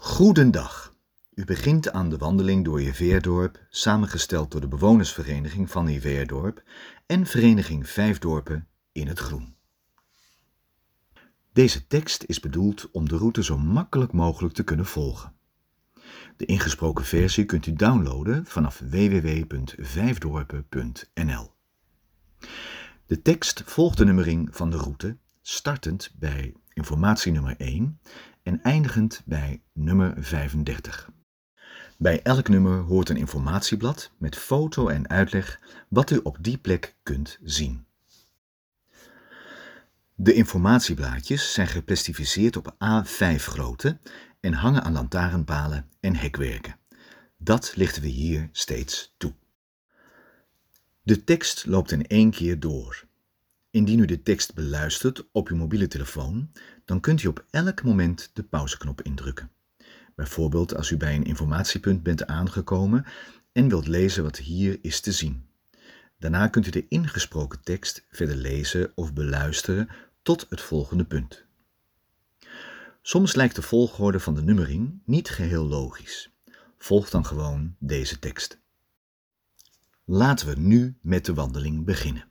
Goedendag. U begint aan de wandeling door je Veerdorp, samengesteld door de bewonersvereniging van je Veerdorp en Vereniging Vijf Dorpen in het Groen. Deze tekst is bedoeld om de route zo makkelijk mogelijk te kunnen volgen. De ingesproken versie kunt u downloaden vanaf www.vijfdorpen.nl. De tekst volgt de nummering van de route, startend bij informatie nummer 1 en eindigend bij nummer 35. Bij elk nummer hoort een informatieblad met foto en uitleg wat u op die plek kunt zien. De informatieblaadjes zijn geplastificeerd op A5 grootte en hangen aan lantaarnpalen en hekwerken. Dat lichten we hier steeds toe. De tekst loopt in één keer door. Indien u de tekst beluistert op uw mobiele telefoon, dan kunt u op elk moment de pauzeknop indrukken. Bijvoorbeeld als u bij een informatiepunt bent aangekomen en wilt lezen wat hier is te zien. Daarna kunt u de ingesproken tekst verder lezen of beluisteren tot het volgende punt. Soms lijkt de volgorde van de nummering niet geheel logisch. Volg dan gewoon deze tekst. Laten we nu met de wandeling beginnen.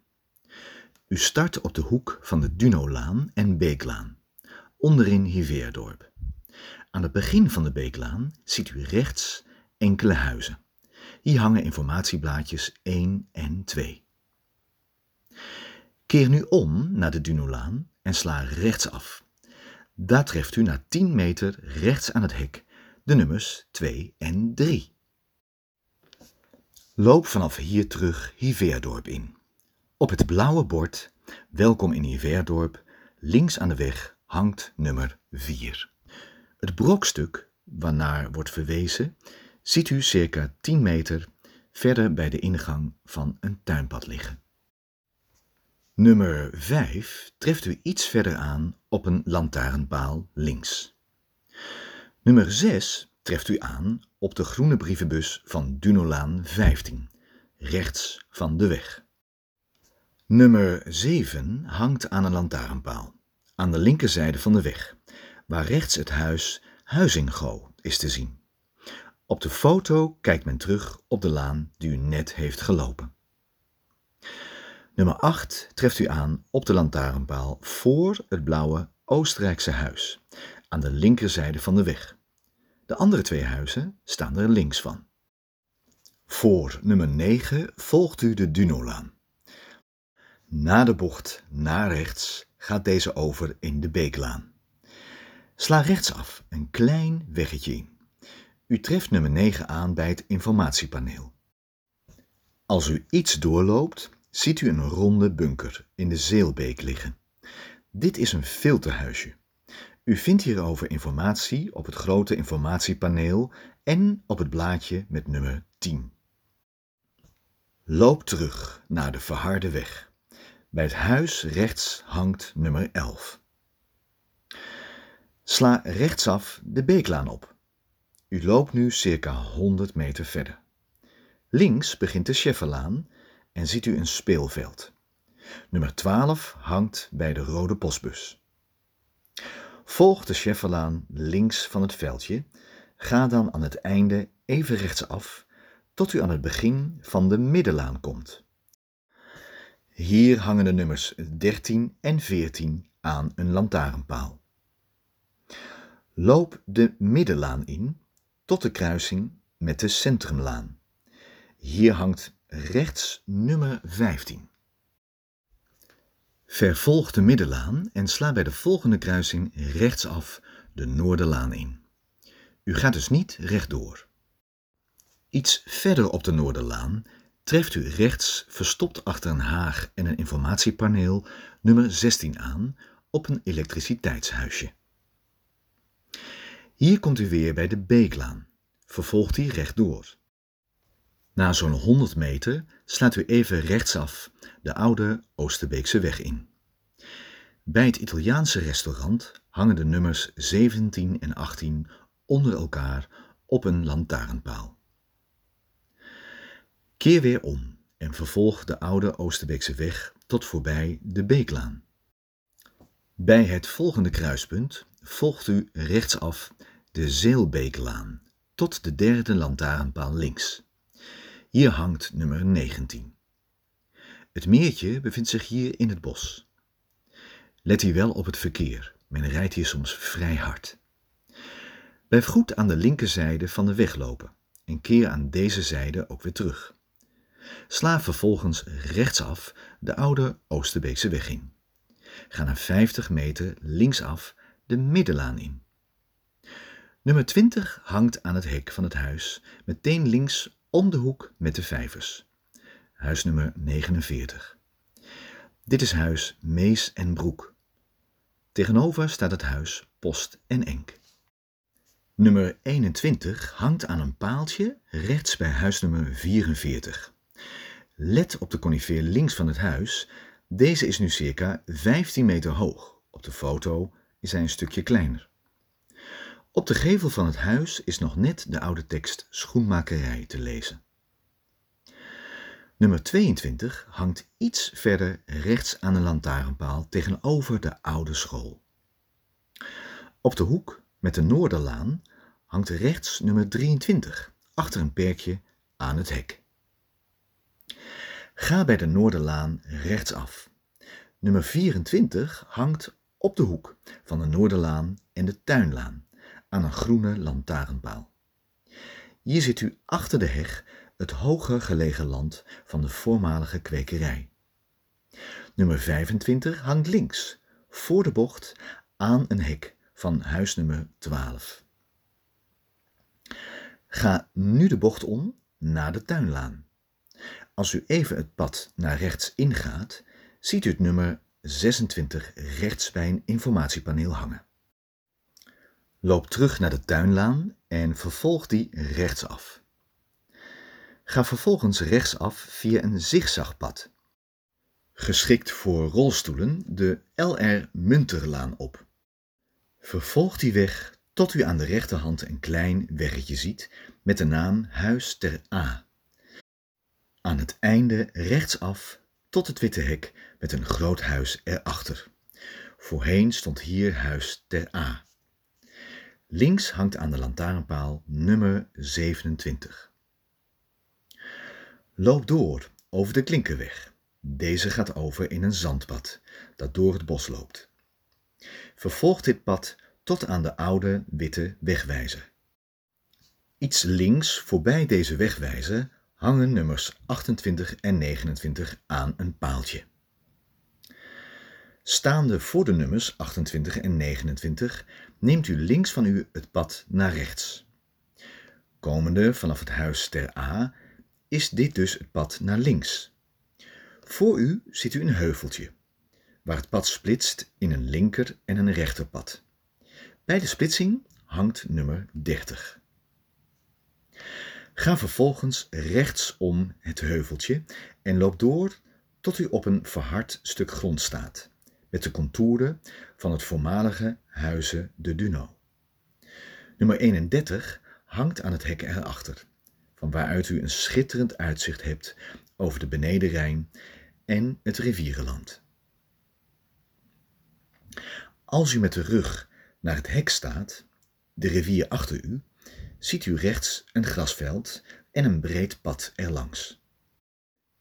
U start op de hoek van de Dunolaan en Beeklaan, onderin Hiveerdorp. Aan het begin van de Beeklaan ziet u rechts enkele huizen. Hier hangen informatieblaadjes 1 en 2. Keer nu om naar de Dunolaan en sla rechtsaf. Daar treft u na 10 meter rechts aan het hek de nummers 2 en 3. Loop vanaf hier terug Hiveerdorp in. Op het blauwe bord Welkom in Hiveerdorp, links aan de weg hangt nummer 4. Het brokstuk waarnaar wordt verwezen ziet u circa 10 meter verder bij de ingang van een tuinpad liggen. Nummer 5 treft u iets verder aan op een lantaarnpaal links. Nummer 6 treft u aan op de groene brievenbus van Dunolaan 15, rechts van de weg. Nummer 7 hangt aan een lantaarnpaal, aan de linkerzijde van de weg, waar rechts het huis Huizingo is te zien. Op de foto kijkt men terug op de laan die u net heeft gelopen. Nummer 8 treft u aan op de lantaarnpaal voor het blauwe Oostenrijkse huis, aan de linkerzijde van de weg. De andere twee huizen staan er links van. Voor nummer 9 volgt u de Dunolaan. Na de bocht naar rechts gaat deze over in de Beeklaan. Sla rechtsaf een klein weggetje in. U treft nummer 9 aan bij het informatiepaneel. Als u iets doorloopt, ziet u een ronde bunker in de Zeelbeek liggen. Dit is een filterhuisje. U vindt hierover informatie op het grote informatiepaneel en op het blaadje met nummer 10. Loop terug naar de verharde weg. Bij het huis rechts hangt nummer 11. Sla rechtsaf de Beeklaan op. U loopt nu circa 100 meter verder. Links begint de Schefferlaan en ziet u een speelveld. Nummer 12 hangt bij de rode postbus. Volg de Schefferlaan links van het veldje. Ga dan aan het einde even rechtsaf tot u aan het begin van de middenlaan komt. Hier hangen de nummers 13 en 14 aan een lantaarnpaal. Loop de middenlaan in tot de kruising met de centrumlaan. Hier hangt rechts nummer 15. Vervolg de middenlaan en sla bij de volgende kruising rechtsaf de Noorderlaan in. U gaat dus niet rechtdoor. Iets verder op de Noorderlaan treft u rechts, verstopt achter een haag en een informatiepaneel, nummer 16 aan op een elektriciteitshuisje. Hier komt u weer bij de Beeklaan. Vervolgt die rechtdoor. Na zo'n 100 meter slaat u even rechtsaf de oude Oosterbeekse weg in. Bij het Italiaanse restaurant hangen de nummers 17 en 18 onder elkaar op een lantaarnpaal. Keer weer om en vervolg de oude Oosterbeekse weg tot voorbij de Beeklaan. Bij het volgende kruispunt volgt u rechtsaf de Zeelbeeklaan tot de derde lantaarnpaal links. Hier hangt nummer 19. Het meertje bevindt zich hier in het bos. Let hier wel op het verkeer. Men rijdt hier soms vrij hard. Blijf goed aan de linkerzijde van de weg lopen en keer aan deze zijde ook weer terug. Sla vervolgens rechtsaf de oude Oosterbeekse weg in. Ga na 50 meter linksaf de middenlaan in. Nummer 20 hangt aan het hek van het huis, meteen links om de hoek met de vijvers. Huis nummer 49. Dit is huis Mees en Broek. Tegenover staat het huis Post en Enk. Nummer 21 hangt aan een paaltje rechts bij huisnummer 44. Let op de conifeer links van het huis. Deze is nu circa 15 meter hoog. Op de foto is hij een stukje kleiner. Op de gevel van het huis is nog net de oude tekst schoenmakerij te lezen. Nummer 22 hangt iets verder rechts aan een lantaarnpaal tegenover de oude school. Op de hoek met de Noorderlaan hangt rechts nummer 23 achter een perkje aan het hek. Ga bij de Noorderlaan rechtsaf. Nummer 24 hangt op de hoek van de Noorderlaan en de Tuinlaan aan een groene lantaarnpaal. Hier ziet u achter de heg het hoger gelegen land van de voormalige kwekerij. Nummer 25 hangt links, voor de bocht, aan een hek van huisnummer 12. Ga nu de bocht om naar de tuinlaan. Als u even het pad naar rechts ingaat, ziet u het nummer 26 rechts bij een informatiepaneel hangen. Loop terug naar de tuinlaan en vervolg die rechtsaf. Ga vervolgens rechtsaf via een zigzagpad, geschikt voor rolstoelen, de LR Munterlaan op. Vervolg die weg tot u aan de rechterhand een klein weggetje ziet met de naam Huis ter A. Aan het einde rechtsaf tot het witte hek met een groot huis erachter. Voorheen stond hier Huis ter A. Links hangt aan de lantaarnpaal nummer 27. Loop door over de klinkerweg. Deze gaat over in een zandpad dat door het bos loopt. Vervolg dit pad tot aan de oude witte wegwijzer. Iets links voorbij deze wegwijzer hangen nummers 28 en 29 aan een paaltje. Staande voor de nummers 28 en 29 neemt u links van u het pad naar rechts. Komende vanaf het huis ter A is dit dus het pad naar links. Voor u ziet u een heuveltje, waar het pad splitst in een linker en een rechterpad. Bij de splitsing hangt nummer 30. Ga vervolgens rechts om het heuveltje en loop door tot u op een verhard stuk grond staat, met de contouren van het voormalige Huizen de Duno. Nummer 31 hangt aan het hek erachter, van waaruit u een schitterend uitzicht hebt over de Benedenrijn en het rivierenland. Als u met de rug naar het hek staat, de rivier achter u, ziet u rechts een grasveld en een breed pad erlangs.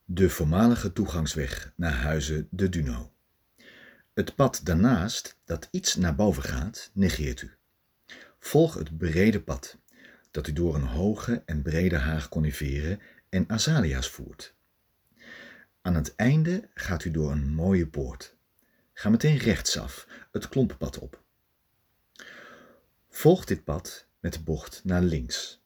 De voormalige toegangsweg naar Huizen de Duno. Het pad daarnaast, dat iets naar boven gaat, negeert u. Volg het brede pad, dat u door een hoge en brede haag coniferen en azalea's voert. Aan het einde gaat u door een mooie poort. Ga meteen rechtsaf, het klompenpad op. Volg dit pad met de bocht naar links.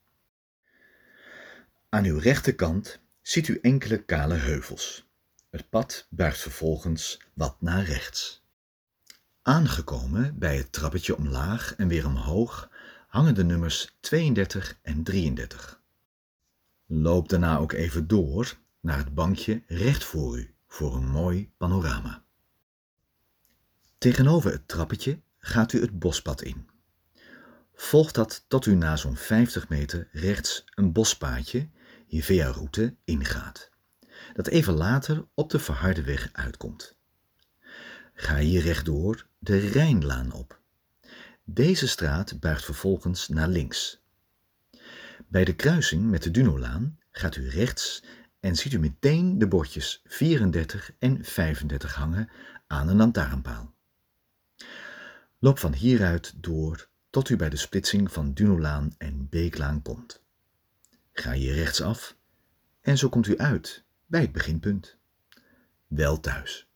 Aan uw rechterkant ziet u enkele kale heuvels. Het pad buigt vervolgens wat naar rechts. Aangekomen bij het trappetje omlaag en weer omhoog hangen de nummers 32 en 33. Loop daarna ook even door naar het bankje recht voor u voor een mooi panorama. Tegenover het trappetje gaat u het bospad in. Volg dat tot u na zo'n 50 meter rechts een bospaadje, hier via route, ingaat, dat even later op de verharde weg uitkomt. Ga hier rechtdoor de Rijnlaan op. Deze straat buigt vervolgens naar links. Bij de kruising met de Dunolaan gaat u rechts en ziet u meteen de bordjes 34 en 35 hangen aan een lantaarnpaal. Loop van hieruit door tot u bij de splitsing van Dunolaan en Beeklaan komt. Ga hier rechtsaf en zo komt u uit bij het beginpunt. Wel thuis.